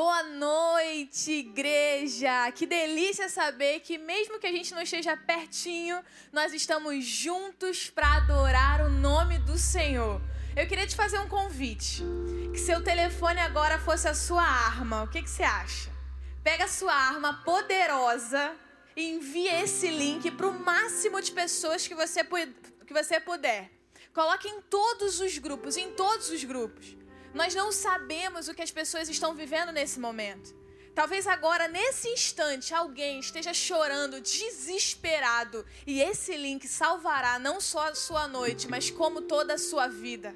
Boa noite, igreja! Que delícia saber que, mesmo que a gente não esteja pertinho, nós estamos juntos para adorar o nome do Senhor. Eu queria te fazer um convite: que seu telefone agora fosse a sua arma. O que, que você acha? Pega a sua arma poderosa e envie esse link para o máximo de pessoas que você, que você puder. Coloque em todos os grupos, em todos os grupos. Nós não sabemos o que as pessoas estão vivendo nesse momento. Talvez agora, nesse instante, alguém esteja chorando, desesperado, e esse link salvará não só a sua noite, mas como toda a sua vida.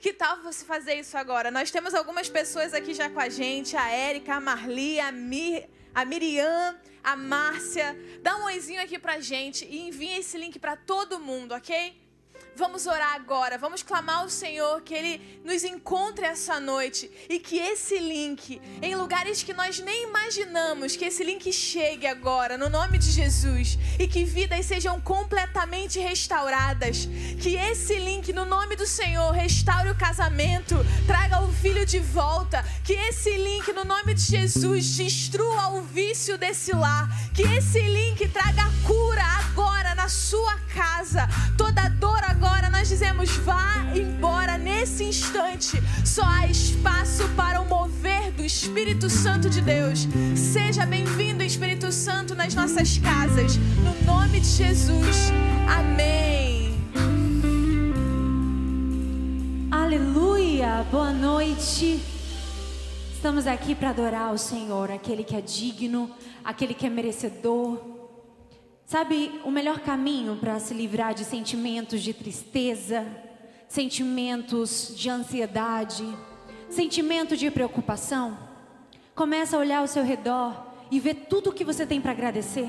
Que tal você fazer isso agora? Nós temos algumas pessoas aqui já com a gente: a Érica, a Marli, a, a Miriam, a Márcia. Dá um oizinho aqui pra gente e envia esse link para todo mundo, ok? Vamos orar agora, vamos clamar ao Senhor que Ele nos encontre essa noite e que esse link, em lugares que nós nem imaginamos, que esse link chegue agora, no nome de Jesus, e que vidas sejam completamente restauradas. Que esse link, no nome do Senhor, restaure o casamento, traga o filho de volta. Que esse link, no nome de Jesus, destrua o vício desse lar. Que esse link traga cura agora na sua casa. Toda dor agora agora nós dizemos: vá embora nesse instante. Só há espaço para o mover do Espírito Santo de Deus. Seja bem-vindo, Espírito Santo, nas nossas casas. No nome de Jesus. Amém. Aleluia. Boa noite. Estamos aqui para adorar o Senhor, aquele que é digno, aquele que é merecedor Sabe, o melhor caminho para se livrar de sentimentos de tristeza, sentimentos de ansiedade, sentimento de preocupação? Começa a olhar ao seu redor e ver tudo o que você tem para agradecer.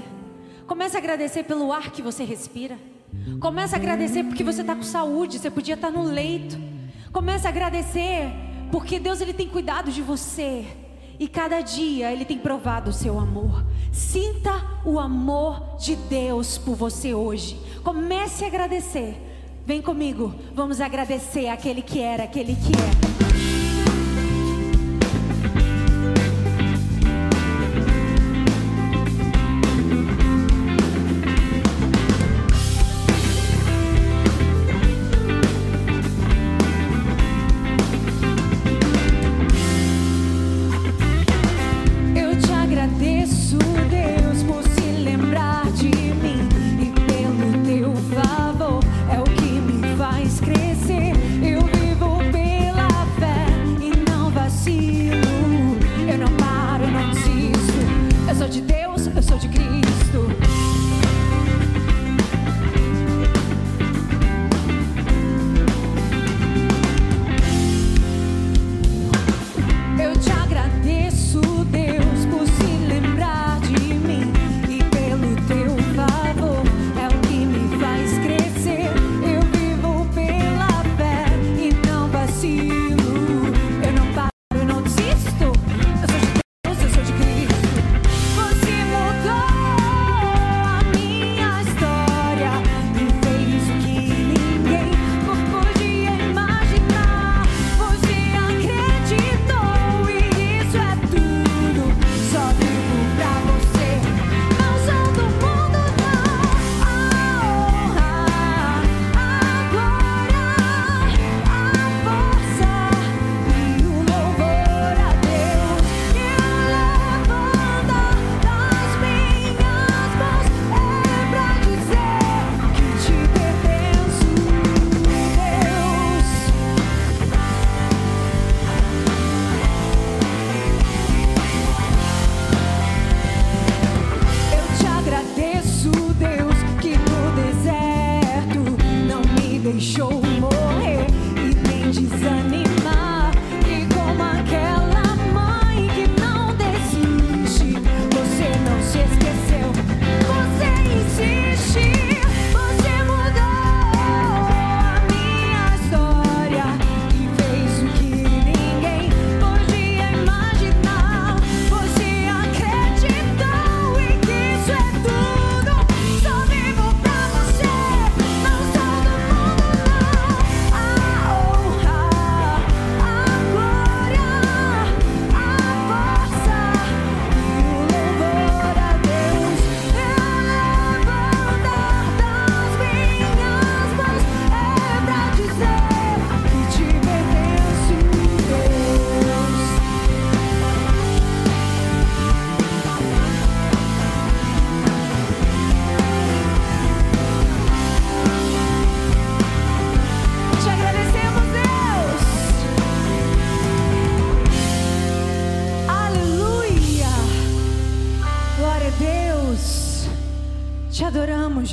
Começa a agradecer pelo ar que você respira. Começa a agradecer porque você está com saúde, você podia estar tá no leito. Começa a agradecer porque Deus ele tem cuidado de você. E cada dia Ele tem provado o seu amor. Sinta o amor de Deus por você hoje. Comece a agradecer. Vem comigo, vamos agradecer aquele que era, aquele que é.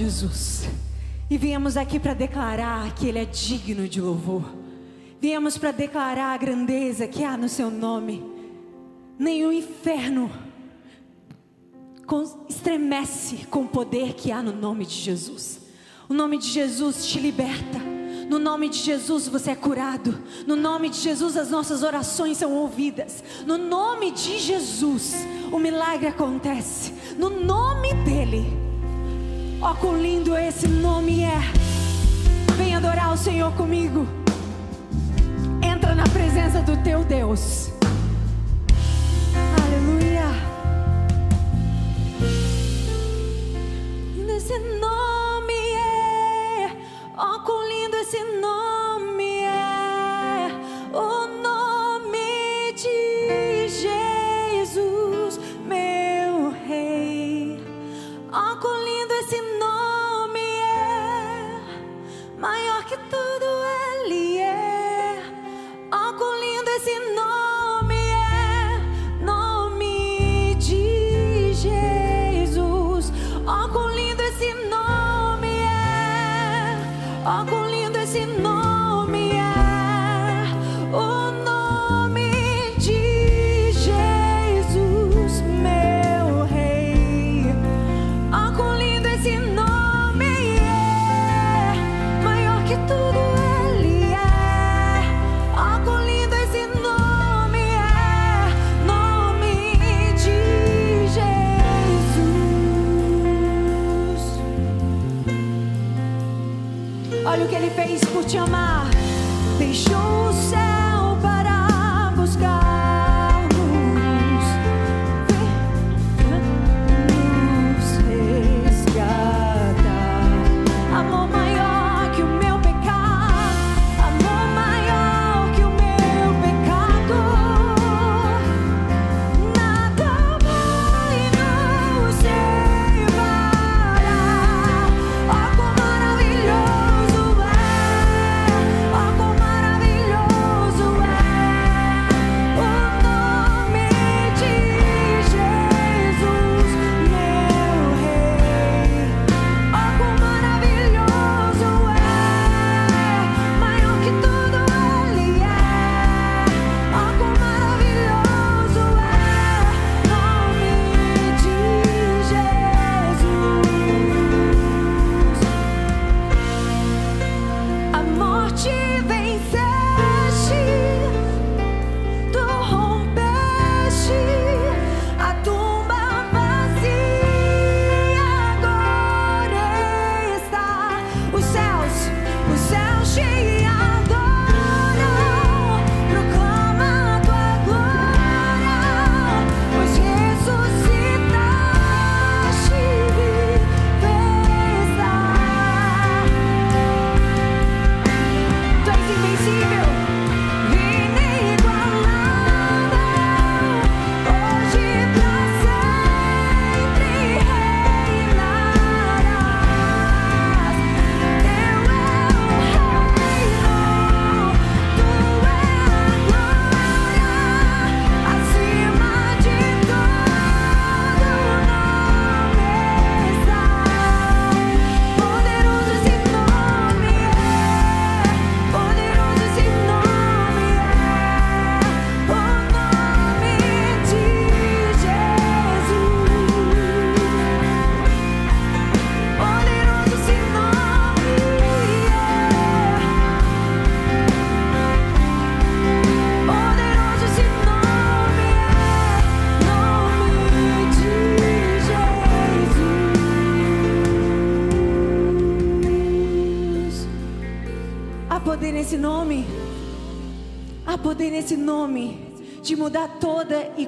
Jesus. E viemos aqui para declarar que Ele é digno de louvor. Viemos para declarar a grandeza que há no Seu nome. Nenhum inferno estremece com o poder que há no nome de Jesus. O nome de Jesus te liberta. No nome de Jesus você é curado. No nome de Jesus as nossas orações são ouvidas. No nome de Jesus o milagre acontece. No nome dEle. Ó, oh, quão lindo esse nome é. Vem adorar o Senhor comigo. Entra na presença do teu Deus. Aleluia. Esse nome é. Ó, oh, quão quão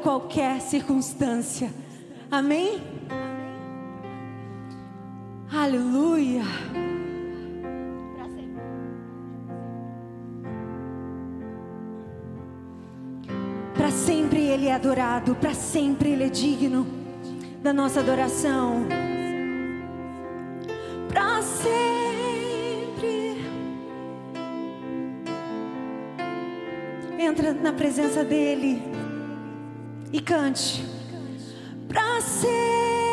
qualquer circunstância. Amém? Aleluia. Para sempre Ele é adorado, para sempre Ele é digno da nossa adoração. Para sempre. Entra na presença dEle e cante. Para sempre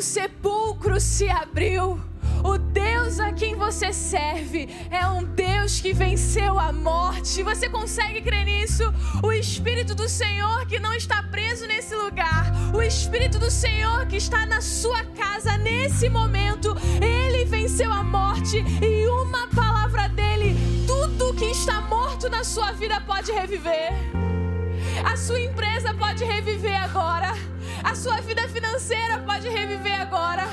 o sepulcro se abriu. O Deus a quem você serve é um Deus que venceu a morte. Você consegue crer nisso? O Espírito do Senhor que não está preso nesse lugar, o Espírito do Senhor que está na sua casa nesse momento, ele venceu a morte e uma palavra dele, tudo que está morto na sua vida pode reviver. A sua empresa pode reviver agora. A sua vida financeira pode reviver agora.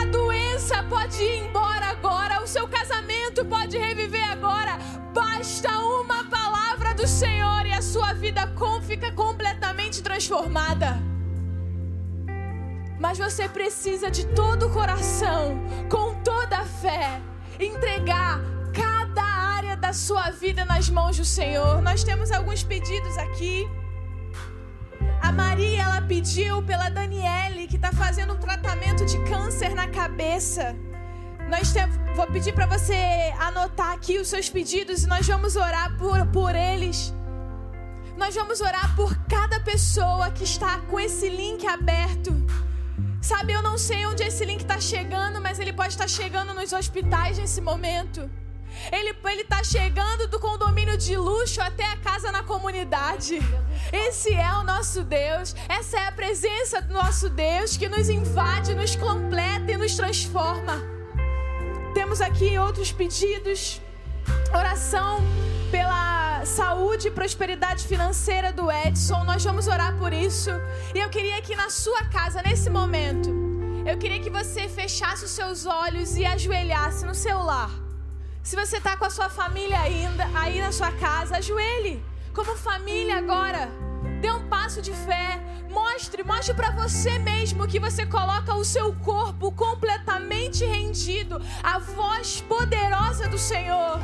A doença pode ir embora agora. O seu casamento pode reviver agora. Basta uma palavra do Senhor e a sua vida fica completamente transformada. Mas você precisa de todo o coração, com toda a fé, entregar cada área da sua vida nas mãos do Senhor. Nós temos alguns pedidos aqui. A Maria, ela pediu pela Daniele, que está fazendo um tratamento de câncer na cabeça. Nós temos, vou pedir para você anotar aqui os seus pedidos e nós vamos orar por, por eles. Nós vamos orar por cada pessoa que está com esse link aberto. Sabe, eu não sei onde esse link está chegando, mas ele pode estar chegando nos hospitais nesse momento. Ele está chegando do condomínio de luxo até a casa na comunidade. Esse é o nosso Deus. Essa é a presença do nosso Deus que nos invade, nos completa e nos transforma. Temos aqui outros pedidos. Oração pela saúde e prosperidade financeira do Edson. Nós vamos orar por isso. E eu queria que na sua casa, nesse momento, eu queria que você fechasse os seus olhos e ajoelhasse no seu lar. Se você está com a sua família ainda aí na sua casa, ajoelhe como família agora. Dê um passo de fé. Mostre, mostre para você mesmo que você coloca o seu corpo completamente rendido à voz poderosa do Senhor.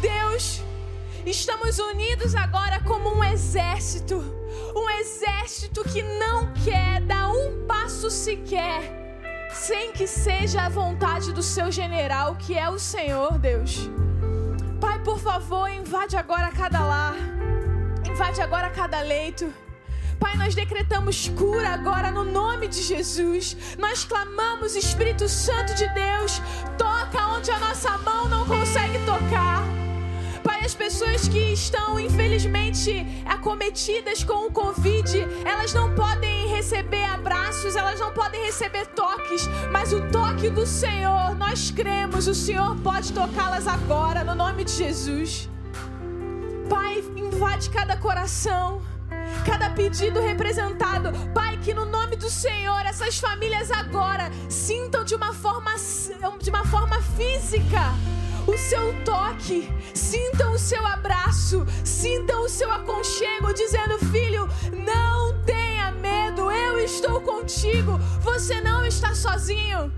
Deus, estamos unidos agora como um exército. Um exército que não quer dar um passo sequer sem que seja a vontade do seu general, que é o Senhor, Deus. Pai, por favor, invade agora cada lar, invade agora cada leito. Pai, nós decretamos cura agora no nome de Jesus. Nós clamamos, Espírito Santo de Deus, toca onde a nossa mão não consegue tocar. As pessoas que estão infelizmente acometidas com o Covid, elas não podem receber abraços, elas não podem receber toques, mas o toque do Senhor, nós cremos, o Senhor pode tocá-las agora, no nome de Jesus. Pai, invade cada coração cada pedido representado. Pai, que no nome do Senhor essas famílias agora sintam de uma forma de uma forma física o seu toque, sintam o seu abraço, sintam o seu aconchego, dizendo: Filho, não tenha medo, eu estou contigo, você não está sozinho.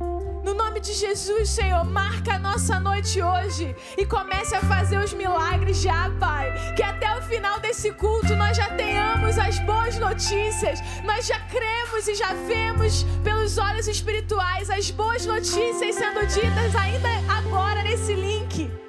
No nome de Jesus, Senhor, marca a nossa noite hoje e comece a fazer os milagres já, Pai. Que até o final desse culto nós já tenhamos as boas notícias. Nós já cremos e já vemos pelos olhos espirituais as boas notícias sendo ditas ainda agora nesse link.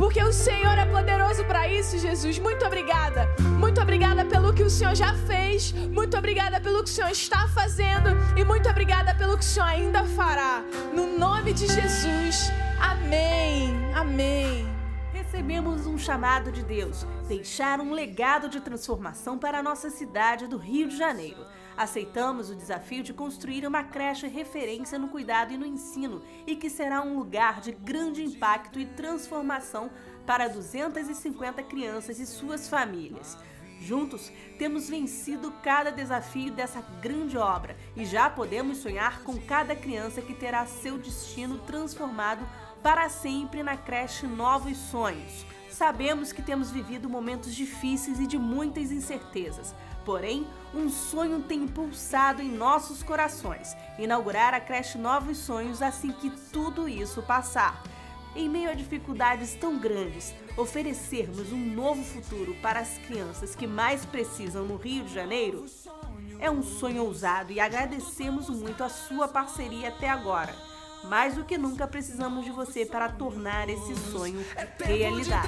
Porque o Senhor é poderoso para isso, Jesus. Muito obrigada. Muito obrigada pelo que o Senhor já fez. Muito obrigada pelo que o Senhor está fazendo. E muito obrigada pelo que o Senhor ainda fará. No nome de Jesus. Amém. Amém. Recebemos um chamado de Deus, deixar um legado de transformação para a nossa cidade do Rio de Janeiro. Aceitamos o desafio de construir uma creche referência no cuidado e no ensino e que será um lugar de grande impacto e transformação para 250 crianças e suas famílias. Juntos, temos vencido cada desafio dessa grande obra e já podemos sonhar com cada criança que terá seu destino transformado para sempre na creche Novos Sonhos. Sabemos que temos vivido momentos difíceis e de muitas incertezas, Porém, um sonho tem impulsado em nossos corações: inaugurar a creche Novos Sonhos assim que tudo isso passar. Em meio a dificuldades tão grandes, oferecermos um novo futuro para as crianças que mais precisam no Rio de Janeiro? É um sonho ousado e agradecemos muito a sua parceria até agora. Mais do que nunca precisamos de você para tornar esse sonho É realidade.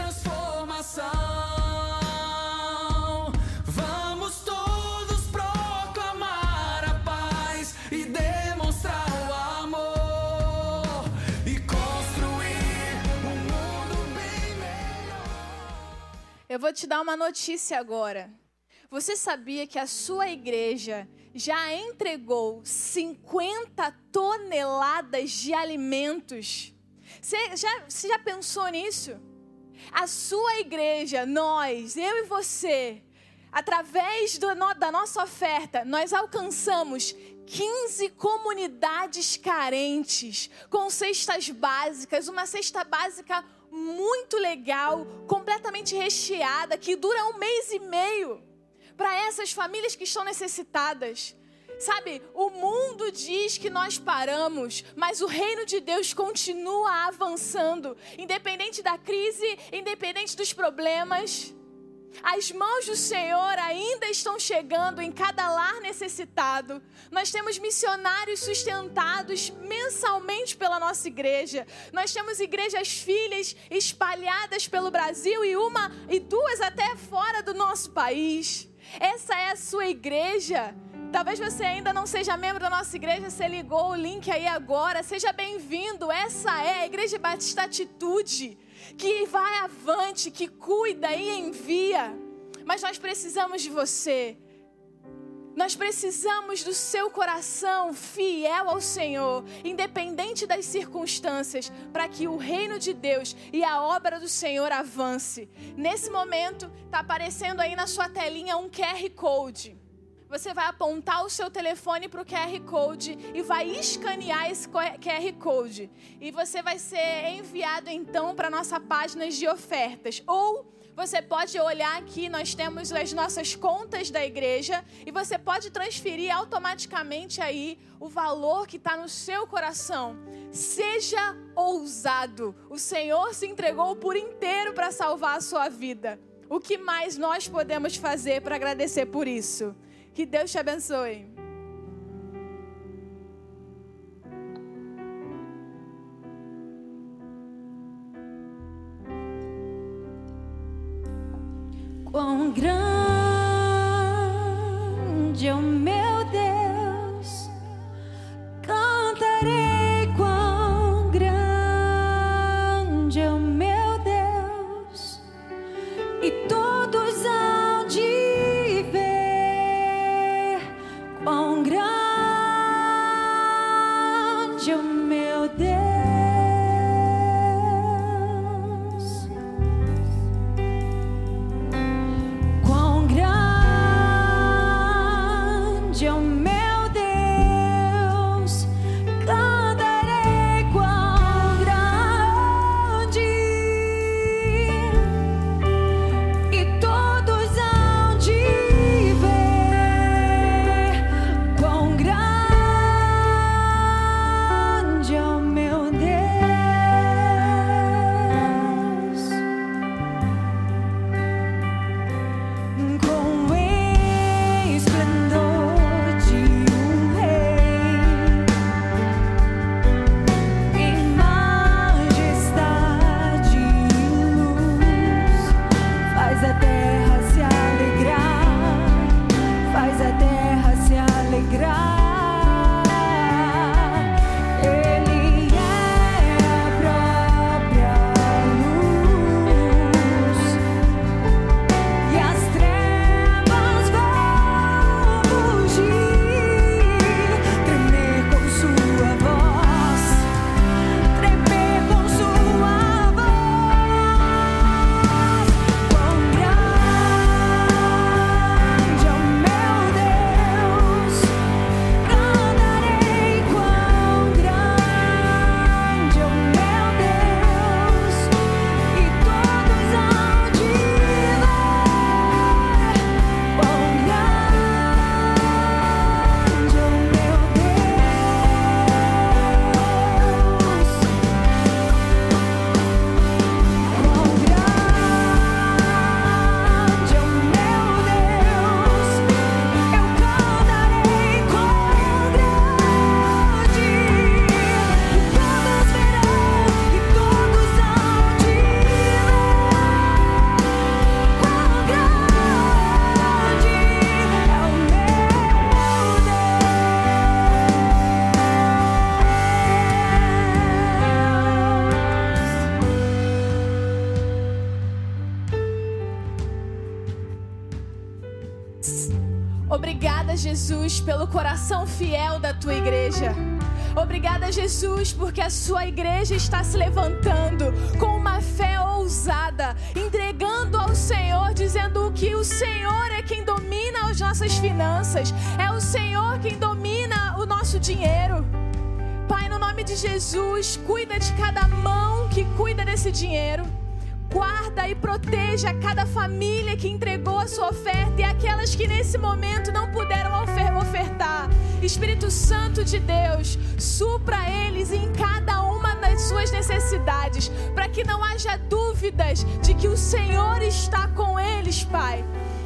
Eu vou te dar uma notícia agora. Você sabia que a sua igreja já entregou 50 toneladas de alimentos? Você já, você já pensou nisso? A sua igreja, nós, eu e você, através do no- da nossa oferta, nós alcançamos 15 comunidades carentes, com cestas básicas, uma cesta básica muito legal, completamente recheada, que dura um mês e meio para essas famílias que estão necessitadas. Sabe, o mundo diz que nós paramos, mas o reino de Deus continua avançando, independente da crise, independente dos problemas. As mãos do Senhor ainda estão chegando em cada lar necessitado. Nós temos missionários sustentados mensalmente pela nossa igreja. Nós temos igrejas filhas espalhadas pelo Brasil e uma e duas até fora do nosso país. Essa é a sua igreja. Talvez você ainda não seja membro da nossa igreja, você ligou o link aí agora. Seja bem-vindo. Essa é a Igreja Batista Atitude, que vai avante, que cuida e envia. Mas nós precisamos de você. Nós precisamos do seu coração fiel ao Senhor, independente das circunstâncias, para que o reino de Deus e a obra do Senhor avance. Nesse momento, está aparecendo aí na sua telinha um QR Code. Você vai apontar o seu telefone para o QR Code e vai escanear esse QR Code. E você vai ser enviado então para a nossa página de ofertas. Ou você pode olhar aqui, nós temos as nossas contas da igreja e você pode transferir automaticamente aí o valor que está no seu coração. Seja ousado. O Senhor se entregou por inteiro para salvar a sua vida. O que mais nós podemos fazer para agradecer por isso? Que Deus te abençoe. Quão grande igreja. Obrigada, Jesus, porque a sua igreja está se levantando com uma fé ousada, entregando ao Senhor, dizendo que o Senhor é quem domina as nossas finanças, é o Senhor quem domina o nosso dinheiro. Pai, no nome de Jesus, cuida de cada mão que cuida desse dinheiro. Guarda e proteja cada família que entregou a sua oferta e aquelas que nesse momento não puderam ofer- ofertar. Espírito Santo de Deus, supra eles em cada uma das suas necessidades, para que não haja dúvidas de que o Senhor está com eles, Pai.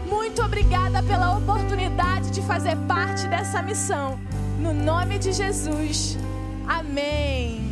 Muito obrigada pela oportunidade de fazer parte dessa missão. No nome de Jesus. Amém.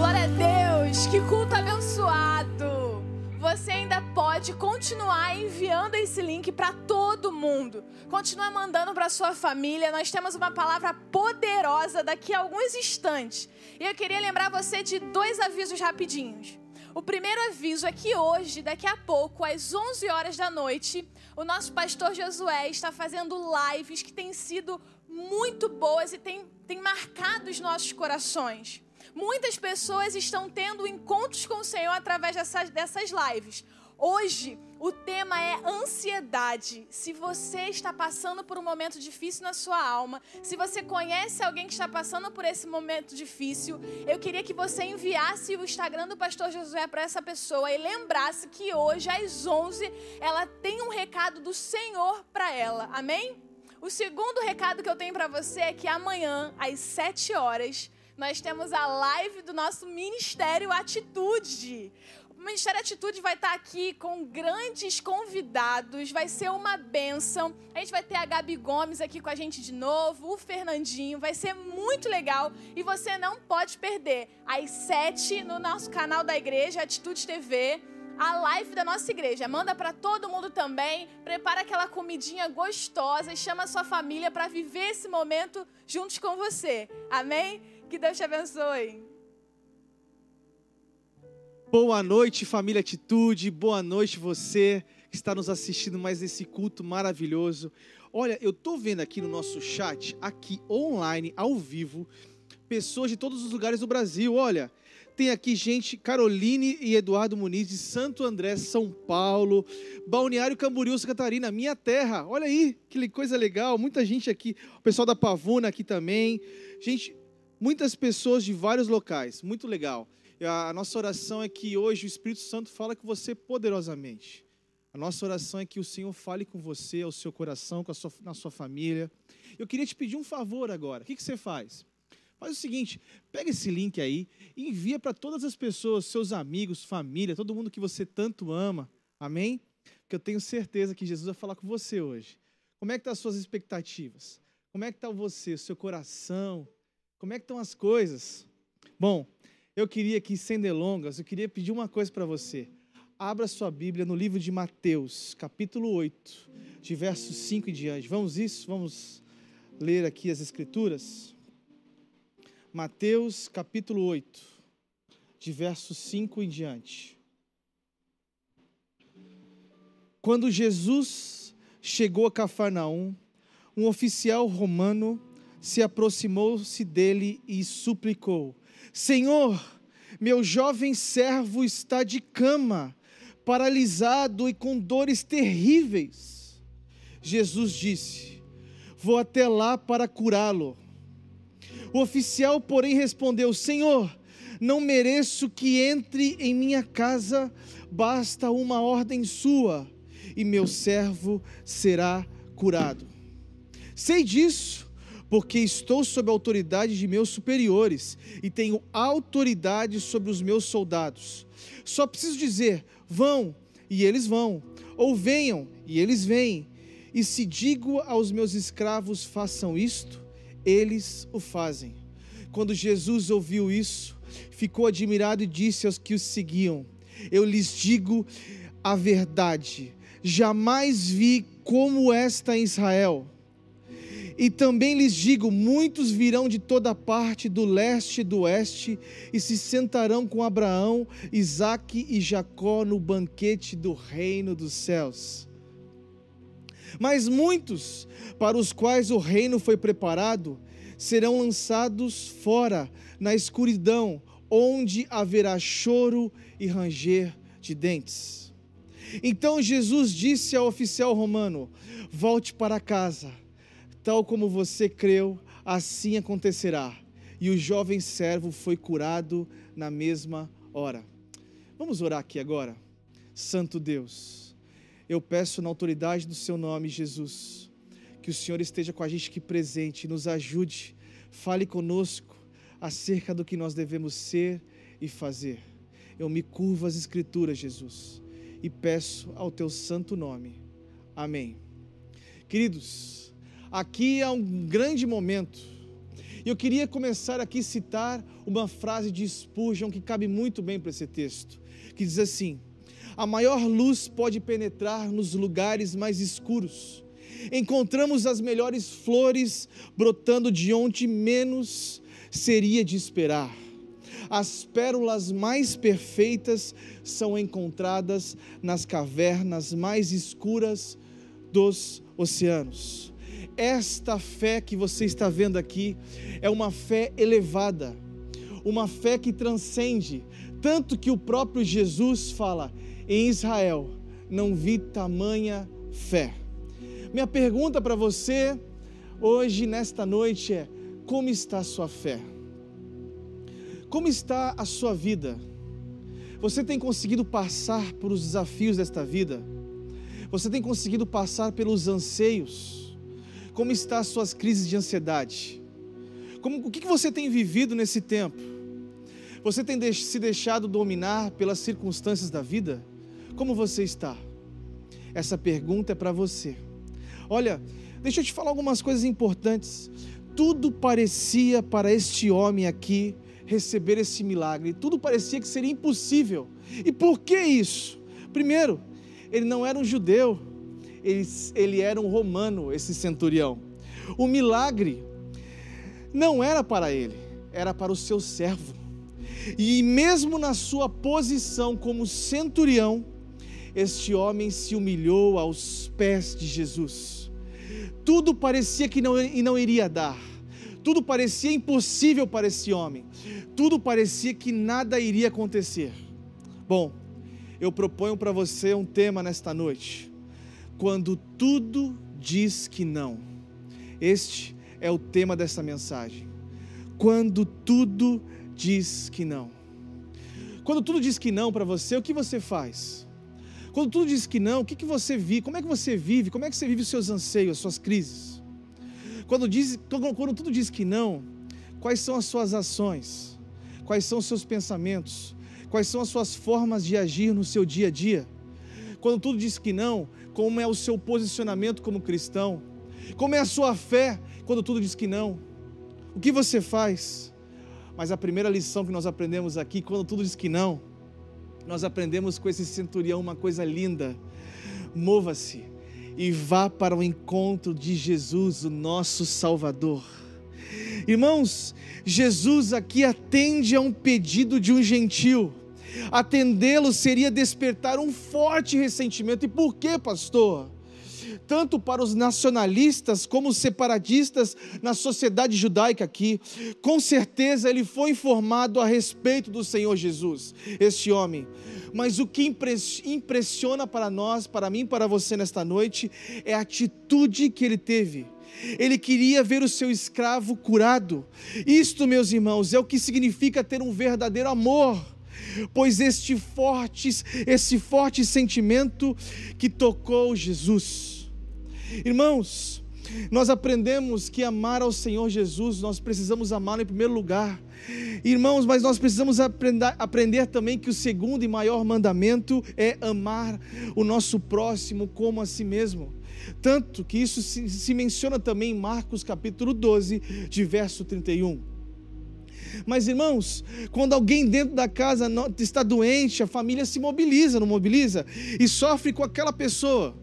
Glória a Deus, que culto abençoado. Você ainda pode continuar enviando esse link para todo mundo. Continua mandando para sua família. Nós temos uma palavra poderosa daqui a alguns instantes. E eu queria lembrar você de dois avisos rapidinhos. O primeiro aviso é que hoje, daqui a pouco, às 11 horas da noite, o nosso pastor Josué está fazendo lives que têm sido muito boas e têm, têm marcado os nossos corações. Muitas pessoas estão tendo encontros com o Senhor através dessas, dessas lives. Hoje, o tema é ansiedade. Se você está passando por um momento difícil na sua alma, se você conhece alguém que está passando por esse momento difícil, eu queria que você enviasse o Instagram do Pastor Josué para essa pessoa e lembrasse que hoje, às 11, ela tem um recado do Senhor para ela. Amém? O segundo recado que eu tenho para você é que amanhã, às 7 horas, nós temos a live do nosso Ministério Atitude. O Ministério Atitude vai estar aqui com grandes convidados, vai ser uma benção. A gente vai ter a Gabi Gomes aqui com a gente de novo, o Fernandinho, vai ser muito legal e você não pode perder. Às 7 no nosso canal da igreja, Atitude TV a live da nossa igreja. Manda para todo mundo também. Prepara aquela comidinha gostosa e chama a sua família para viver esse momento juntos com você. Amém? Que Deus te abençoe. Boa noite, família Atitude. Boa noite, você que está nos assistindo mais nesse culto maravilhoso. Olha, eu tô vendo aqui no nosso chat, aqui online, ao vivo, pessoas de todos os lugares do Brasil. Olha, tem aqui gente, Caroline e Eduardo Muniz de Santo André, São Paulo, Balneário Camboriú, Santa Catarina, minha terra. Olha aí, que coisa legal. Muita gente aqui, o pessoal da Pavuna aqui também. Gente, muitas pessoas de vários locais. Muito legal. A nossa oração é que hoje o Espírito Santo fala com você poderosamente. A nossa oração é que o Senhor fale com você, ao seu coração, com a sua, na sua família. Eu queria te pedir um favor agora. O que, que você faz? Faz o seguinte, pega esse link aí e envia para todas as pessoas, seus amigos, família, todo mundo que você tanto ama. Amém? Porque eu tenho certeza que Jesus vai falar com você hoje. Como é que estão as suas expectativas? Como é que está você, o seu coração? Como é que estão as coisas? Bom, eu queria aqui, sem delongas, eu queria pedir uma coisa para você. Abra sua Bíblia no livro de Mateus, capítulo 8, de versos 5 em diante. Vamos isso? Vamos ler aqui as escrituras? Mateus capítulo 8, de versos 5 em diante. Quando Jesus chegou a Cafarnaum, um oficial romano se aproximou-se dele e suplicou: Senhor, meu jovem servo está de cama, paralisado e com dores terríveis. Jesus disse: Vou até lá para curá-lo. O oficial, porém, respondeu: Senhor, não mereço que entre em minha casa, basta uma ordem sua, e meu servo será curado. Sei disso, porque estou sob a autoridade de meus superiores e tenho autoridade sobre os meus soldados. Só preciso dizer: vão, e eles vão, ou venham, e eles vêm. E se digo aos meus escravos: façam isto, eles o fazem. Quando Jesus ouviu isso, ficou admirado e disse aos que os seguiam: Eu lhes digo a verdade, jamais vi como esta em Israel. E também lhes digo: muitos virão de toda parte, do leste e do oeste, e se sentarão com Abraão, Isaque e Jacó no banquete do reino dos céus. Mas muitos para os quais o reino foi preparado serão lançados fora na escuridão, onde haverá choro e ranger de dentes. Então Jesus disse ao oficial romano: Volte para casa, tal como você creu, assim acontecerá. E o jovem servo foi curado na mesma hora. Vamos orar aqui agora. Santo Deus, eu peço na autoridade do seu nome, Jesus, que o Senhor esteja com a gente aqui presente, nos ajude, fale conosco acerca do que nós devemos ser e fazer. Eu me curvo às Escrituras, Jesus, e peço ao teu santo nome. Amém. Queridos, aqui é um grande momento. E eu queria começar aqui a citar uma frase de Spurgeon que cabe muito bem para esse texto, que diz assim: A maior luz pode penetrar nos lugares mais escuros. Encontramos as melhores flores brotando de onde menos seria de esperar. As pérolas mais perfeitas são encontradas nas cavernas mais escuras dos oceanos. Esta fé que você está vendo aqui é uma fé elevada, uma fé que transcende, tanto que o próprio Jesus fala: em Israel não vi tamanha fé. Minha pergunta para você hoje, nesta noite, é: como está a sua fé? Como está a sua vida? Você tem conseguido passar por os desafios desta vida? Você tem conseguido passar pelos anseios? Como estão as suas crises de ansiedade? Como, o que você tem vivido nesse tempo? Você tem se deixado dominar pelas circunstâncias da vida? Como você está? Essa pergunta é para você. Olha, deixa eu te falar algumas coisas importantes. Tudo parecia para este homem aqui receber esse milagre. Tudo parecia que seria impossível. E por que isso? Primeiro, ele não era um judeu, ele, ele era um romano, esse centurião. O milagre não era para ele, era para o seu servo. E mesmo na sua posição como centurião, este homem se humilhou aos pés de Jesus. Tudo parecia que não, não iria dar, tudo parecia impossível para esse homem, tudo parecia que nada iria acontecer. Bom, eu proponho para você um tema nesta noite. Quando tudo diz que não. Este é o tema dessa mensagem. Quando tudo diz que não. Quando tudo diz que não para você, o que você faz? Quando tudo diz que não, o que, que você vive? Como é que você vive? Como é que você vive os seus anseios, as suas crises? Quando, diz, quando tudo diz que não, quais são as suas ações? Quais são os seus pensamentos? Quais são as suas formas de agir no seu dia a dia? Quando tudo diz que não, como é o seu posicionamento como cristão? Como é a sua fé quando tudo diz que não? O que você faz? Mas a primeira lição que nós aprendemos aqui, quando tudo diz que não, nós aprendemos com esse centurião uma coisa linda. Mova-se e vá para o encontro de Jesus, o nosso Salvador. Irmãos, Jesus aqui atende a um pedido de um gentil. Atendê-lo seria despertar um forte ressentimento. E por quê, pastor? tanto para os nacionalistas como os separatistas na sociedade judaica aqui. Com certeza ele foi informado a respeito do Senhor Jesus, este homem. Mas o que impressiona para nós, para mim, para você nesta noite, é a atitude que ele teve. Ele queria ver o seu escravo curado. Isto, meus irmãos, é o que significa ter um verdadeiro amor pois este forte, esse forte sentimento que tocou Jesus. Irmãos, nós aprendemos que amar ao Senhor Jesus, nós precisamos amá-lo em primeiro lugar. Irmãos, mas nós precisamos aprender, aprender, também que o segundo e maior mandamento é amar o nosso próximo como a si mesmo. Tanto que isso se, se menciona também em Marcos capítulo 12, de verso 31. Mas irmãos, quando alguém dentro da casa está doente, a família se mobiliza, não mobiliza? E sofre com aquela pessoa.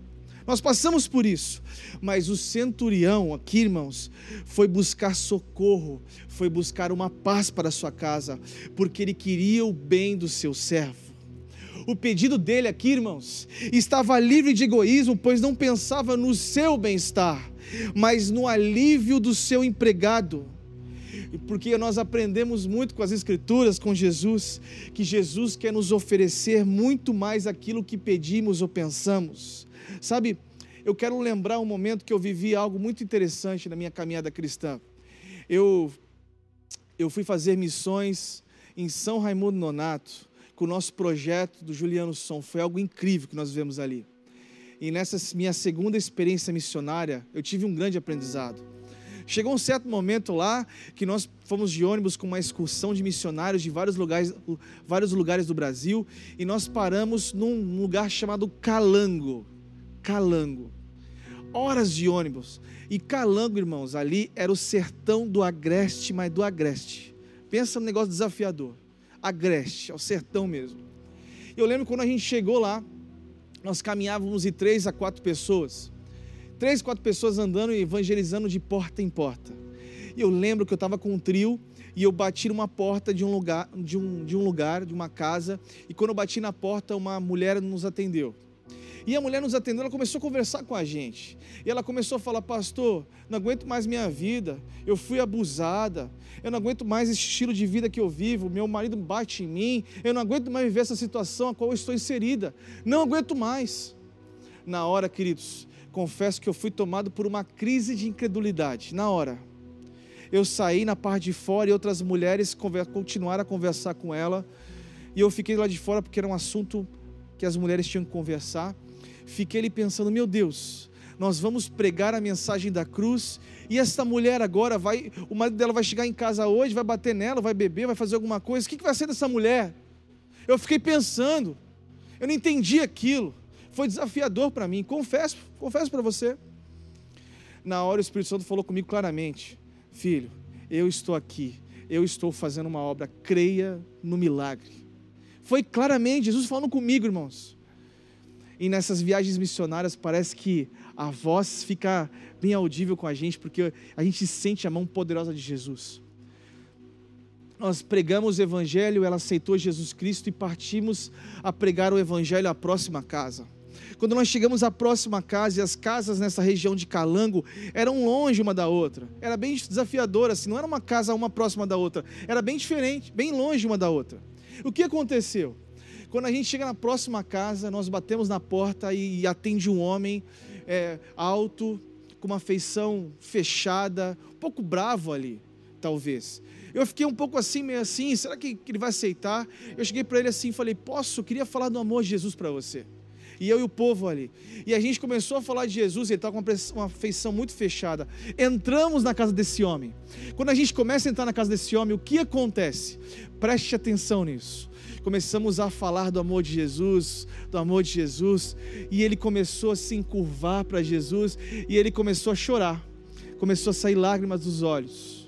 Nós passamos por isso. Mas o centurião, aqui, irmãos, foi buscar socorro, foi buscar uma paz para a sua casa, porque ele queria o bem do seu servo. O pedido dele aqui, irmãos, estava livre de egoísmo, pois não pensava no seu bem-estar, mas no alívio do seu empregado. Porque nós aprendemos muito com as Escrituras, com Jesus, que Jesus quer nos oferecer muito mais aquilo que pedimos ou pensamos. Sabe, eu quero lembrar um momento que eu vivi algo muito interessante na minha caminhada cristã. Eu, eu fui fazer missões em São Raimundo Nonato, com o nosso projeto do Juliano Som. Foi algo incrível que nós vivemos ali. E nessa minha segunda experiência missionária, eu tive um grande aprendizado. Chegou um certo momento lá que nós fomos de ônibus com uma excursão de missionários de vários lugares, vários lugares do Brasil e nós paramos num lugar chamado Calango. Calango. Horas de ônibus. E Calango, irmãos, ali era o sertão do Agreste, mas do Agreste. Pensa num negócio desafiador. Agreste, é o sertão mesmo. Eu lembro quando a gente chegou lá, nós caminhávamos de três a quatro pessoas três, quatro pessoas andando e evangelizando de porta em porta. E eu lembro que eu estava com um trio e eu bati numa porta de um lugar, de um, de um lugar, de uma casa, e quando eu bati na porta, uma mulher nos atendeu. E a mulher nos atendeu, ela começou a conversar com a gente. E ela começou a falar: Pastor, não aguento mais minha vida, eu fui abusada, eu não aguento mais esse estilo de vida que eu vivo, meu marido bate em mim, eu não aguento mais viver essa situação a qual eu estou inserida, não aguento mais. Na hora, queridos, confesso que eu fui tomado por uma crise de incredulidade, na hora. Eu saí na parte de fora e outras mulheres continuaram a conversar com ela. E eu fiquei lá de fora porque era um assunto que as mulheres tinham que conversar. Fiquei ali pensando, meu Deus, nós vamos pregar a mensagem da cruz e essa mulher agora vai, o marido dela vai chegar em casa hoje, vai bater nela, vai beber, vai fazer alguma coisa. O que vai ser dessa mulher? Eu fiquei pensando, eu não entendi aquilo foi desafiador para mim, confesso, confesso para você. Na hora o Espírito Santo falou comigo claramente: Filho, eu estou aqui, eu estou fazendo uma obra, creia no milagre. Foi claramente Jesus falando comigo, irmãos. E nessas viagens missionárias parece que a voz fica bem audível com a gente, porque a gente sente a mão poderosa de Jesus. Nós pregamos o Evangelho, ela aceitou Jesus Cristo e partimos a pregar o Evangelho à próxima casa. Quando nós chegamos à próxima casa, e as casas nessa região de Calango eram longe uma da outra. Era bem desafiador, assim, não era uma casa uma próxima da outra. Era bem diferente, bem longe uma da outra. O que aconteceu? Quando a gente chega na próxima casa, nós batemos na porta e, atende um homem é, alto, com uma feição fechada, um pouco bravo ali, talvez. Eu fiquei um pouco assim, meio assim, será que ele vai aceitar? Eu cheguei para ele assim falei: Posso? Eu queria falar do amor de Jesus para você e eu e o povo ali. E a gente começou a falar de Jesus, ele estava com uma feição muito fechada. Entramos na casa desse homem. Quando a gente começa a entrar na casa desse homem, o que acontece? Preste atenção nisso. Começamos a falar do amor de Jesus, do amor de Jesus, e ele começou a se encurvar para Jesus, e ele começou a chorar, começou a sair lágrimas dos olhos.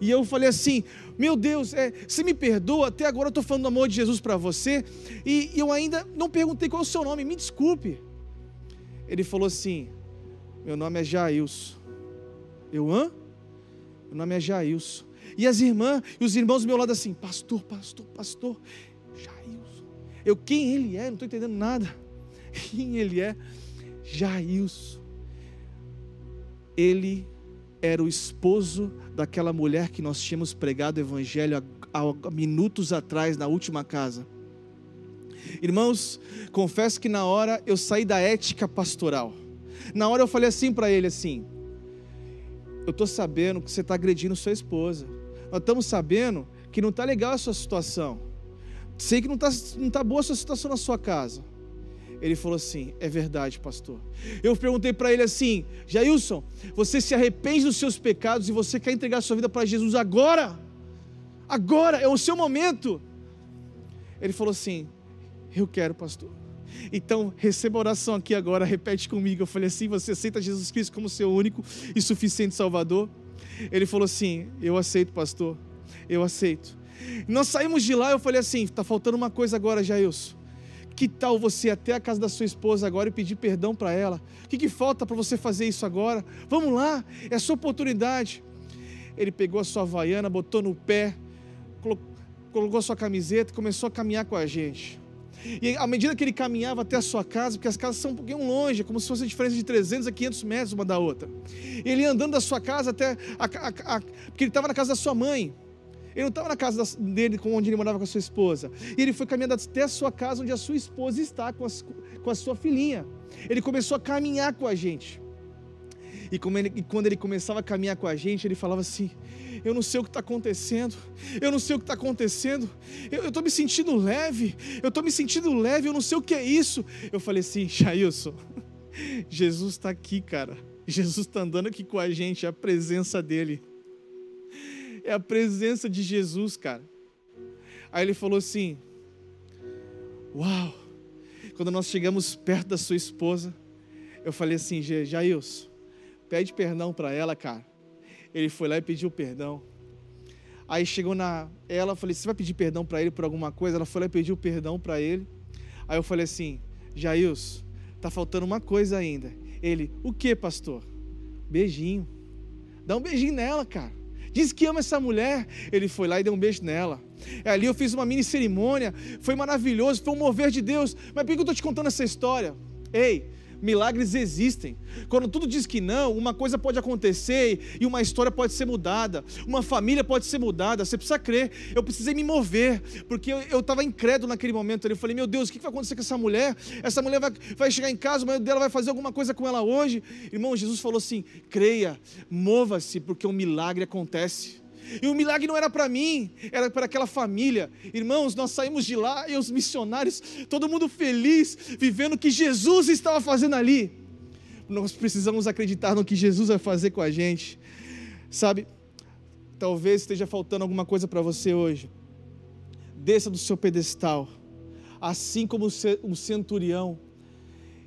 E eu falei assim: meu Deus, é, se me perdoa, até agora eu estou falando do amor de Jesus para você, e, eu ainda não perguntei qual é o seu nome, me desculpe. Ele falou assim: Meu nome é Jailson. Eu, hã? Meu nome é Jailson. E as irmãs e os irmãos do meu lado assim: Pastor, pastor, pastor, Jailson. Eu, quem ele é? Não estou entendendo nada. Quem ele é? Jailson. Ele era o esposo daquela mulher que nós tínhamos pregado o evangelho há, minutos atrás na última casa. Irmãos, confesso que na hora eu saí da ética pastoral. Na hora eu falei assim para ele assim: Eu estou sabendo que você está agredindo sua esposa. Nós estamos sabendo que não está legal a sua situação. Sei que não está não tá boa a sua situação na sua casa. Ele falou assim: É verdade, pastor. Eu perguntei para ele assim: Jailson, você se arrepende dos seus pecados e você quer entregar sua vida para Jesus agora? Agora é o seu momento. Ele falou assim: Eu quero, pastor. Então, receba a oração aqui agora, repete comigo. Eu falei assim: Você aceita Jesus Cristo como seu único e suficiente Salvador? Ele falou assim: Eu aceito, pastor. Eu aceito. Nós saímos de lá, eu falei assim: Está faltando uma coisa agora, Jailson. Que tal você ir até a casa da sua esposa agora e pedir perdão para ela? O que, que falta para você fazer isso agora? Vamos lá, é a sua oportunidade. Ele pegou a sua havaiana, botou no pé, colocou a sua camiseta e começou a caminhar com a gente. E à medida que ele caminhava até a sua casa, porque as casas são um pouquinho longe, é como se fosse a diferença de 300 a 500 metros uma da outra. Ele andando da sua casa até. A, a, a, porque ele estava na casa da sua mãe. Ele não estava na casa dele, onde ele morava com a sua esposa. E ele foi caminhando até a sua casa, onde a sua esposa está com, as- com a sua filhinha. Ele começou a caminhar com a gente. E, ele- e quando ele começava a caminhar com a gente, ele falava assim: Eu não sei o que está acontecendo, eu não sei o que está acontecendo, eu estou me sentindo leve, eu estou me sentindo leve, eu não sei o que é isso. Eu falei assim: Jailson, Jesus está aqui, cara. Jesus está andando aqui com a gente, a presença dele. É a presença de Jesus, cara. Aí ele falou assim: Uau! Quando nós chegamos perto da sua esposa, eu falei assim: "Ja- Jailson, pede perdão para ela, cara. Ele foi lá e pediu perdão. Aí chegou na ela, eu falei: "Você vai pedir perdão para ele por alguma coisa?" Ela foi lá e pediu perdão para ele. Aí eu falei assim: "Jailson, tá faltando uma coisa ainda." Ele: "O que, pastor?" Beijinho. Dá um beijinho nela, cara. Diz que ama essa mulher. Ele foi lá e deu um beijo nela. Ali eu fiz uma mini cerimônia. Foi maravilhoso, foi um mover de Deus. Mas por que eu estou te contando essa história? Ei, milagres existem. Quando tudo diz que não, uma coisa pode acontecer e uma história pode ser mudada. Uma família pode ser mudada. Você precisa crer. Eu precisei me mover, porque eu estava incrédulo naquele momento. Eu falei, meu Deus, o que vai acontecer com essa mulher? Essa mulher vai, vai chegar em casa, o marido dela vai fazer alguma coisa com ela hoje. Irmão, Jesus falou assim: creia, mova-se, porque um milagre acontece. E o milagre não era para mim, era para aquela família. Irmãos, nós saímos de lá e os missionários, todo mundo feliz, vivendo o que Jesus estava fazendo ali. Nós precisamos acreditar no que Jesus vai fazer com a gente. Sabe, talvez esteja faltando alguma coisa para você hoje. Desça do seu pedestal, assim como o ce- o centurião,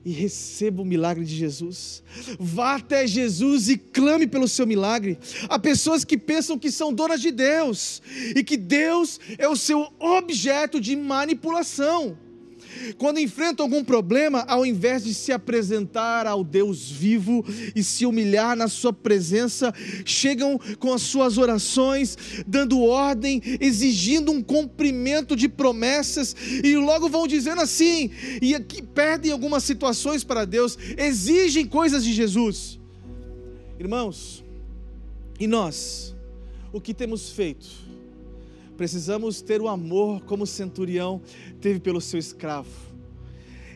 e receba o milagre de Jesus. Vá até Jesus e clame pelo seu milagre. Há pessoas que pensam que são donas de Deus e que Deus é o seu objeto de manipulação. Quando enfrentam algum problema, ao invés de se apresentar ao Deus vivo e se humilhar na sua presença, chegam com as suas orações, dando ordem, exigindo um cumprimento de promessas e logo vão dizendo assim, e aqui perdem algumas situações para Deus, exigem coisas de Jesus. Irmãos, e nós, o que temos feito? Precisamos ter o amor como centurião teve pelo seu escravo.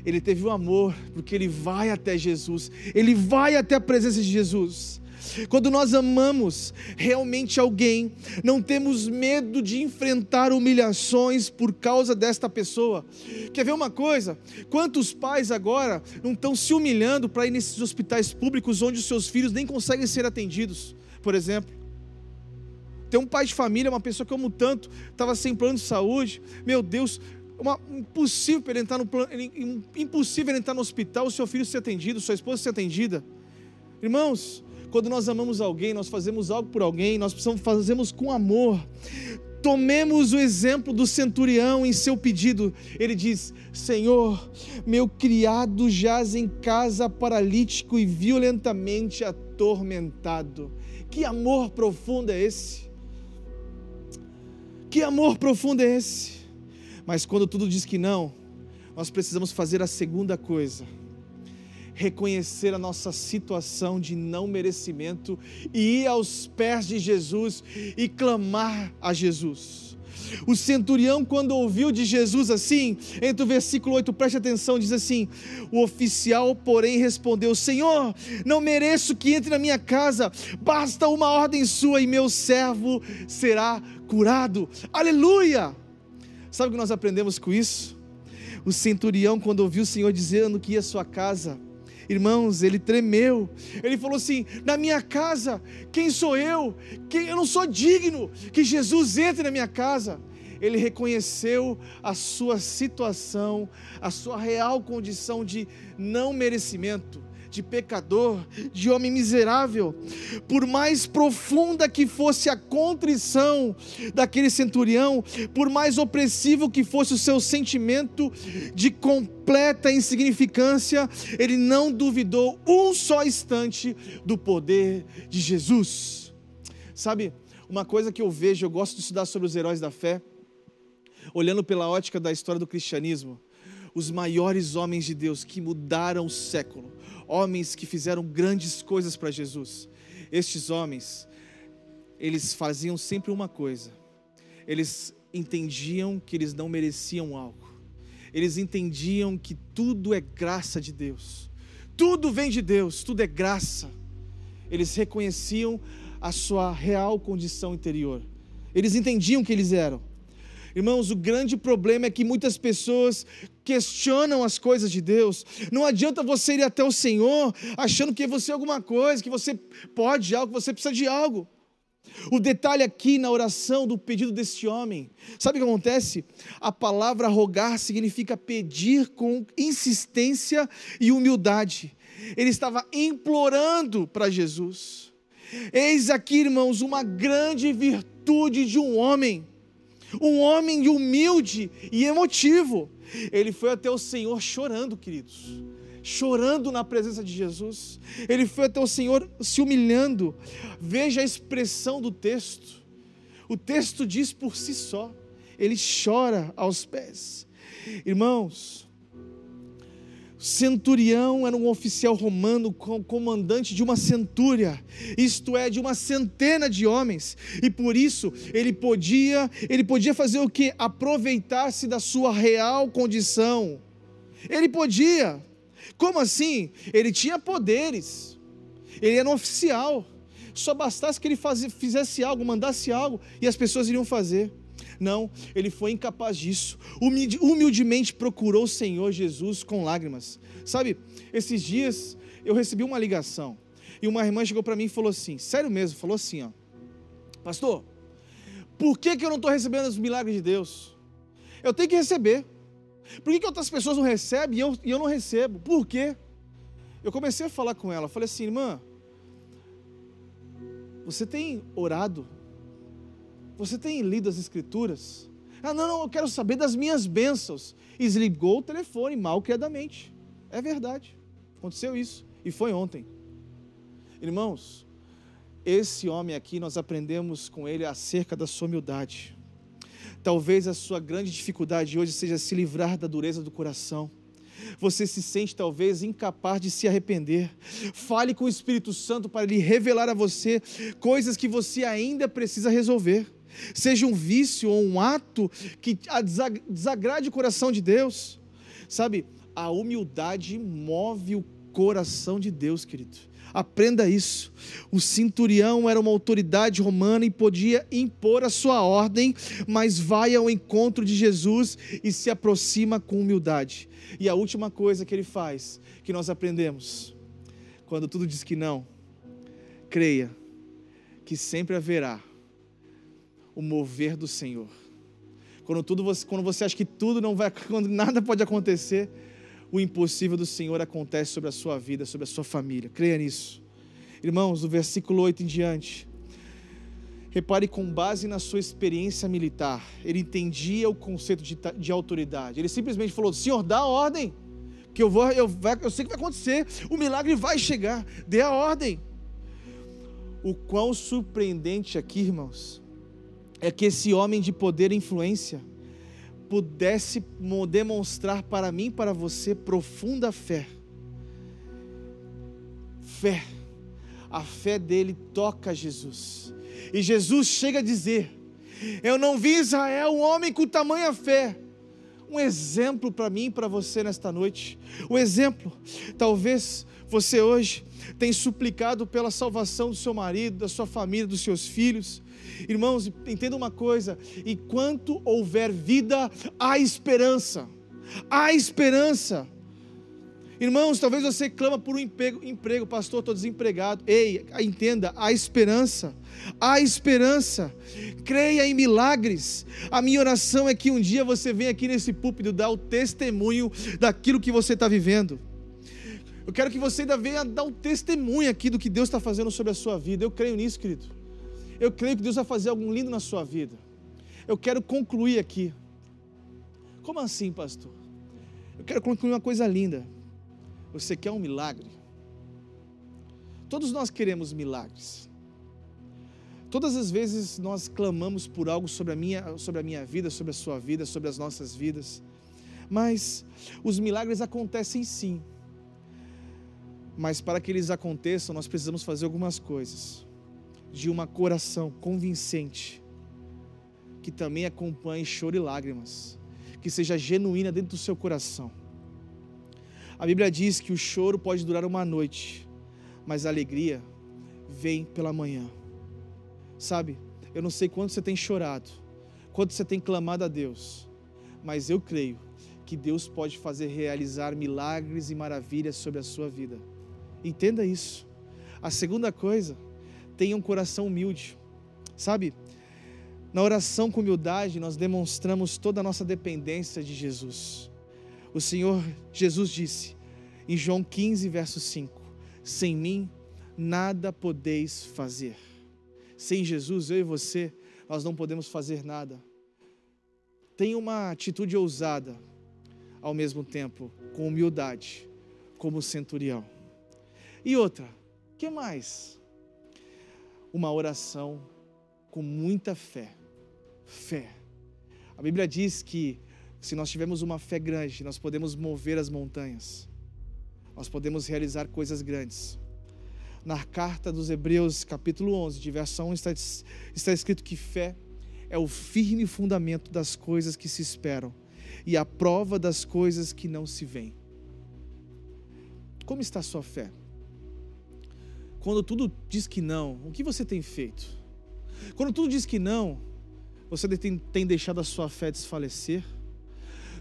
Ele teve o amor porque ele vai até Jesus, ele vai até a presença de Jesus. Quando nós amamos realmente alguém, não temos medo de enfrentar humilhações por causa desta pessoa. Quer ver uma coisa? Quantos pais agora não estão se humilhando para ir nesses hospitais públicos onde os seus filhos nem conseguem ser atendidos, por exemplo? Tem um pai de família, uma pessoa que eu amo tanto, estava sem plano de saúde. Meu Deus, uma, impossível ele entrar no impossível ele entrar no hospital, o seu filho ser atendido, sua esposa ser atendida. Irmãos, quando nós amamos alguém, nós fazemos algo por alguém, nós precisamos fazemos com amor. Tomemos o exemplo do centurião em seu pedido. Ele diz: Senhor, meu criado jaz em casa paralítico e violentamente atormentado. Que amor profundo é esse? Que amor profundo é esse? Mas quando tudo diz que não, nós precisamos fazer a segunda coisa reconhecer a nossa situação de não merecimento e ir aos pés de Jesus e clamar a Jesus. O centurião, quando ouviu de Jesus assim, entre o versículo 8, preste atenção, diz assim: O oficial, porém, respondeu: Senhor, não mereço que entre na minha casa, basta uma ordem sua e meu servo será curado. Aleluia! Sabe o que nós aprendemos com isso? O centurião, quando ouviu o Senhor dizendo que ia à sua casa, Irmãos, ele tremeu. Ele falou assim: Na minha casa, quem sou eu? Quem eu não sou digno que Jesus entre na minha casa. Ele reconheceu a sua situação, a sua real condição de não merecimento, de pecador, de homem miserável. Por mais profunda que fosse a contrição daquele centurião, por mais opressivo que fosse o seu sentimento de completa insignificância, ele não duvidou um só instante do poder de Jesus. Sabe, uma coisa que eu vejo, eu gosto de estudar sobre os heróis da fé, olhando pela ótica da história do cristianismo. Os maiores homens de Deus que mudaram o século, homens que fizeram grandes coisas para Jesus. Estes homens, eles faziam sempre uma coisa: eles entendiam que eles não mereciam algo, eles entendiam que tudo é graça de Deus, tudo vem de Deus, tudo é graça. Eles reconheciam a sua real condição interior, eles entendiam que eles eram. Irmãos, o grande problema é que muitas pessoas questionam as coisas de Deus. Não adianta você ir até o Senhor achando que você é alguma coisa, que você pode algo, que você precisa de algo. O detalhe aqui na oração do pedido desse homem, sabe o que acontece? A palavra rogar significa pedir com insistência e humildade. Ele estava implorando para Jesus. Eis aqui, irmãos, uma grande virtude de um homem um homem humilde e emotivo. Ele foi até o Senhor chorando, queridos, chorando na presença de Jesus. Ele foi até o Senhor se humilhando. Veja a expressão do texto. O texto diz por si só. Ele chora aos pés. Irmãos, Centurião era um oficial romano, comandante de uma centúria, isto é, de uma centena de homens, e por isso ele podia, ele podia fazer o que? Aproveitar-se da sua real condição. Ele podia. Como assim? Ele tinha poderes. Ele era um oficial. Só bastasse que ele fizesse algo, mandasse algo, e as pessoas iriam fazer. Não, ele foi incapaz disso. Humildemente procurou o Senhor Jesus com lágrimas. Sabe, esses dias eu recebi uma ligação e uma irmã chegou para mim e falou assim: sério mesmo, falou assim, ó, pastor, por que, que eu não estou recebendo os milagres de Deus? Eu tenho que receber. Por que, que outras pessoas não recebem e eu, e eu não recebo? Por quê? Eu comecei a falar com ela, falei assim, irmã, você tem orado você tem lido as Escrituras? Ah, não, não, eu quero saber das minhas bênçãos. E desligou o telefone mal criadamente. É verdade. Aconteceu isso. E foi ontem. Irmãos, esse homem aqui, nós aprendemos com ele acerca da sua humildade. Talvez a sua grande dificuldade hoje seja se livrar da dureza do coração. Você se sente talvez incapaz de se arrepender. Fale com o Espírito Santo para lhe revelar a você coisas que você ainda precisa resolver seja um vício ou um ato que desagrade o coração de Deus. Sabe, a humildade move o coração de Deus, querido. Aprenda isso. O centurião era uma autoridade romana e podia impor a sua ordem, mas vai ao encontro de Jesus e se aproxima com humildade. E a última coisa que ele faz, que nós aprendemos, quando tudo diz que não, creia que sempre haverá o mover do Senhor. Quando, tudo você, quando você acha que tudo não vai, quando nada pode acontecer, o impossível do Senhor acontece sobre a sua vida, sobre a sua família. Creia nisso. Irmãos, do versículo 8 em diante. Repare, com base na sua experiência militar, ele entendia o conceito de, de autoridade. Ele simplesmente falou: Senhor, dá a ordem, que eu vou, eu, eu sei que vai acontecer, o milagre vai chegar, dê a ordem. O quão surpreendente aqui, irmãos, é que esse homem de poder e influência pudesse demonstrar para mim e para você profunda fé. Fé. A fé dele toca Jesus. E Jesus chega a dizer: Eu não vi Israel, um homem com tamanha fé. Um exemplo para mim e para você nesta noite. O exemplo, talvez você hoje tem suplicado pela salvação do seu marido, da sua família, dos seus filhos Irmãos, entenda uma coisa: enquanto houver vida, há esperança. Há esperança. Irmãos, talvez você clama por um emprego, emprego pastor, estou desempregado. Ei, entenda, há esperança. Há esperança. Creia em milagres. A minha oração é que um dia você venha aqui nesse púlpito dar o testemunho daquilo que você está vivendo. Eu quero que você ainda venha dar um testemunho aqui do que Deus está fazendo sobre a sua vida. Eu creio nisso, querido. Eu creio que Deus vai fazer algo lindo na sua vida. Eu quero concluir aqui. Como assim, pastor? Eu quero concluir uma coisa linda. Você quer um milagre? Todos nós queremos milagres. Todas as vezes nós clamamos por algo sobre a minha, sobre a minha vida, sobre a sua vida, sobre as nossas vidas. Mas os milagres acontecem sim. Mas para que eles aconteçam, nós precisamos fazer algumas coisas. De uma coração convincente, que também acompanhe choro e lágrimas, que seja genuína dentro do seu coração. A Bíblia diz que o choro pode durar uma noite, mas a alegria vem pela manhã. Sabe, eu não sei quanto você tem chorado, quanto você tem clamado a Deus, mas eu creio que Deus pode fazer realizar milagres e maravilhas sobre a sua vida. Entenda isso. A segunda coisa, tenha um coração humilde. Sabe, na oração com humildade, nós demonstramos toda a nossa dependência de Jesus. O Senhor Jesus disse em João 15, verso 5: Sem mim nada podeis fazer. Sem Jesus, eu e você, nós não podemos fazer nada. Tenha uma atitude ousada, ao mesmo tempo, com humildade, como centurião. E outra, que mais? Uma oração com muita fé. Fé. A Bíblia diz que se nós tivermos uma fé grande, nós podemos mover as montanhas. Nós podemos realizar coisas grandes. Na carta dos Hebreus, capítulo 11, de verso 1, está, está escrito que fé é o firme fundamento das coisas que se esperam e a prova das coisas que não se veem. Como está a sua fé? Quando tudo diz que não, o que você tem feito? Quando tudo diz que não, você tem, tem deixado a sua fé desfalecer?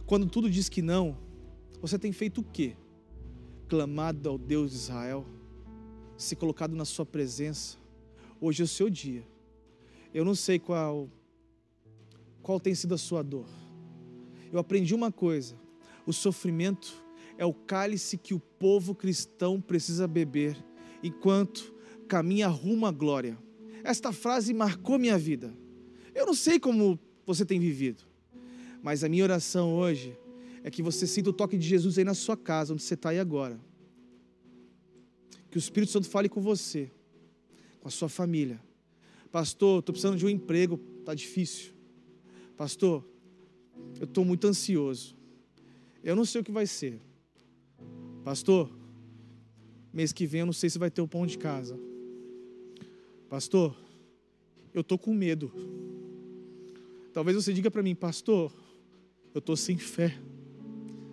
Quando tudo diz que não, você tem feito o quê? Clamado ao Deus de Israel, se colocado na sua presença. Hoje é o seu dia. Eu não sei qual qual tem sido a sua dor. Eu aprendi uma coisa: o sofrimento é o cálice que o povo cristão precisa beber enquanto caminha rumo à glória. Esta frase marcou minha vida. Eu não sei como você tem vivido, mas a minha oração hoje é que você sinta o toque de Jesus aí na sua casa, onde você está aí agora. Que o Espírito Santo fale com você, com a sua família. Pastor, estou precisando de um emprego, está difícil. Pastor, eu estou muito ansioso. Eu não sei o que vai ser. Pastor, mês que vem eu não sei se vai ter o pão de casa. Pastor, eu estou com medo. Talvez você diga para mim, pastor, eu estou sem fé.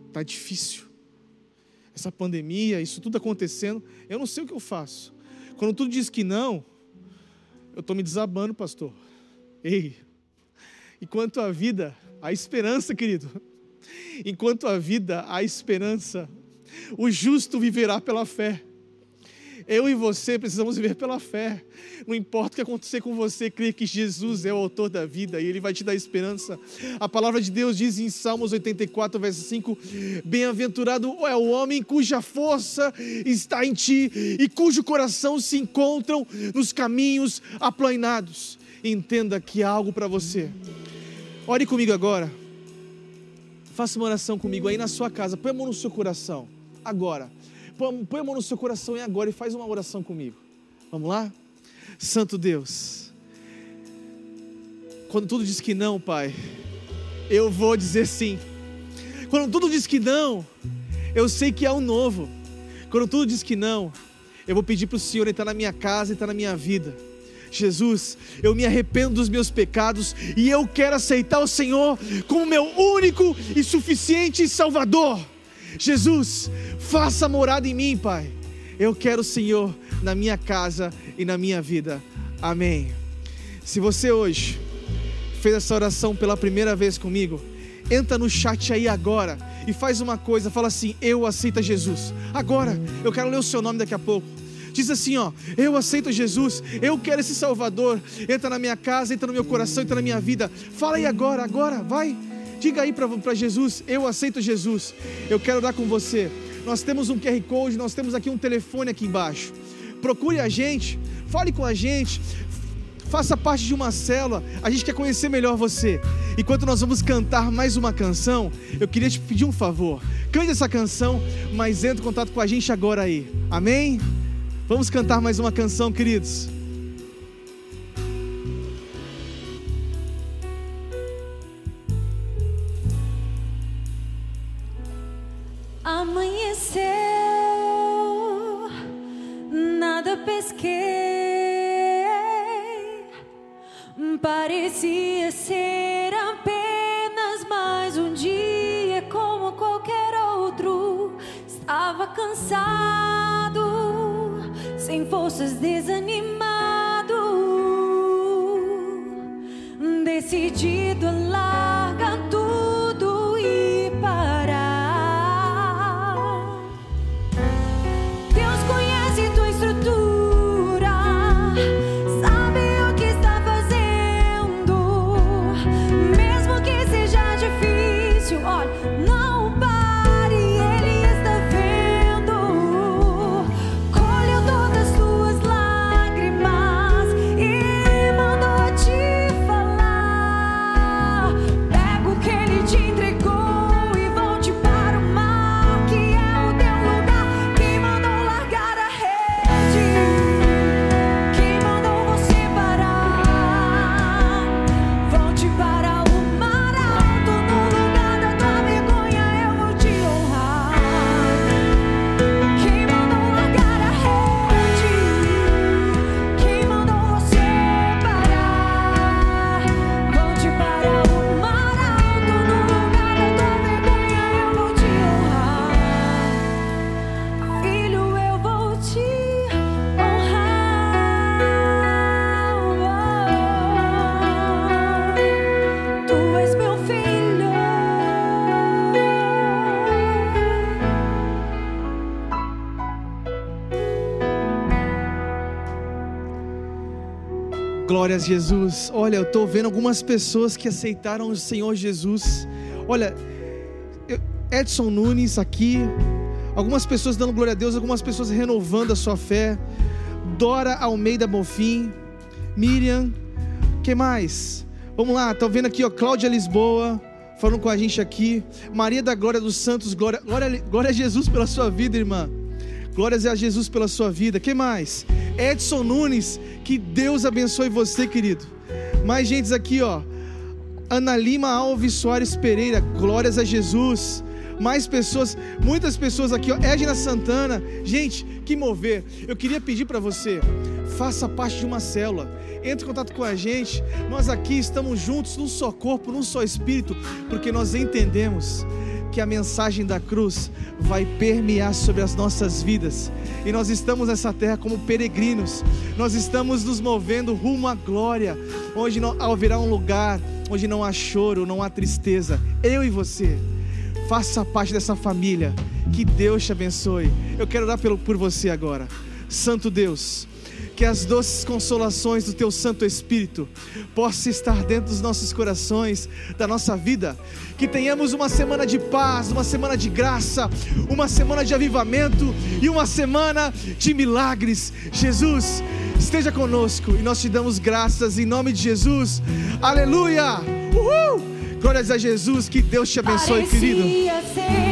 Está difícil. Essa pandemia, isso tudo acontecendo, eu não sei o que eu faço. Quando tudo diz que não, eu estou me desabando, pastor. Ei, enquanto a vida, a esperança, querido, enquanto a vida, a esperança, o justo viverá pela fé. Eu e você precisamos viver pela fé. Não importa o que acontecer com você, crê que Jesus é o autor da vida e Ele vai te dar esperança. A palavra de Deus diz em Salmos 84, verso 5: Bem-aventurado é o homem cuja força está em ti e cujo coração se encontram nos caminhos aplainados. Entenda que há algo para você. Ore comigo agora. Faça uma oração comigo aí na sua casa. Põe a mão no seu coração. Agora. Põe a mão no seu coração e agora e faz uma oração comigo. Vamos lá? Santo Deus. Quando tudo diz que não, Pai, eu vou dizer sim. Quando tudo diz que não, eu sei que há um novo. Quando tudo diz que não, eu vou pedir para o Senhor entrar na minha casa, entrar na minha vida. Jesus, eu me arrependo dos meus pecados e eu quero aceitar o Senhor como meu único e suficiente Salvador. Jesus, faça morada em mim, Pai. Eu quero o Senhor na minha casa e na minha vida. Amém. Se você hoje fez essa oração pela primeira vez comigo, entra no chat aí agora e faz uma coisa, fala assim: "Eu aceito Jesus". Agora, eu quero ler o seu nome daqui a pouco. Diz assim, ó, eu aceito Jesus, eu quero esse Salvador. Entra na minha casa, entra no meu coração, entra na minha vida. Fala aí agora, agora, vai. Diga aí para Jesus, eu aceito Jesus. Eu quero dar com você. Nós temos um QR Code, nós temos aqui um telefone aqui embaixo. Procure a gente, fale com a gente, faça parte de uma célula. A gente quer conhecer melhor você. Enquanto nós vamos cantar mais uma canção, eu queria te pedir um favor. Cante essa canção, mas entre em contato com a gente agora aí. Amém? Vamos cantar mais uma canção, queridos. Pesquei. Parecia ser apenas mais um dia como qualquer outro. Estava cansado, sem forças, desanimado, decidido a largar tudo Glória a Jesus. Olha, eu estou vendo algumas pessoas que aceitaram o Senhor Jesus. Olha, Edson Nunes aqui, algumas pessoas dando glória a Deus, algumas pessoas renovando a sua fé. Dora Almeida Bonfim, Miriam, que mais? Vamos lá, estão vendo aqui, ó, Cláudia Lisboa, falando com a gente aqui. Maria da Glória dos Santos, glória, glória, glória a Jesus pela sua vida, irmã. Glórias a Jesus pela sua vida. Que mais? Edson Nunes, que Deus abençoe você, querido. Mais gente aqui, ó. Ana Lima Alves Soares Pereira, glórias a Jesus. Mais pessoas, muitas pessoas aqui, ó. Edna Santana, gente, que mover. Eu queria pedir para você, faça parte de uma célula. Entre em contato com a gente. Nós aqui estamos juntos num só corpo, num só espírito, porque nós entendemos que a mensagem da cruz vai permear sobre as nossas vidas. E nós estamos nessa terra como peregrinos. Nós estamos nos movendo rumo à glória, onde não haverá um lugar onde não há choro, não há tristeza. Eu e você, faça parte dessa família. Que Deus te abençoe. Eu quero orar por você agora. Santo Deus, que as doces consolações do teu Santo Espírito possam estar dentro dos nossos corações, da nossa vida. Que tenhamos uma semana de paz, uma semana de graça, uma semana de avivamento e uma semana de milagres. Jesus, esteja conosco e nós te damos graças em nome de Jesus. Aleluia! Uhul! Glórias a Jesus, que Deus te abençoe, querido. Parecia ser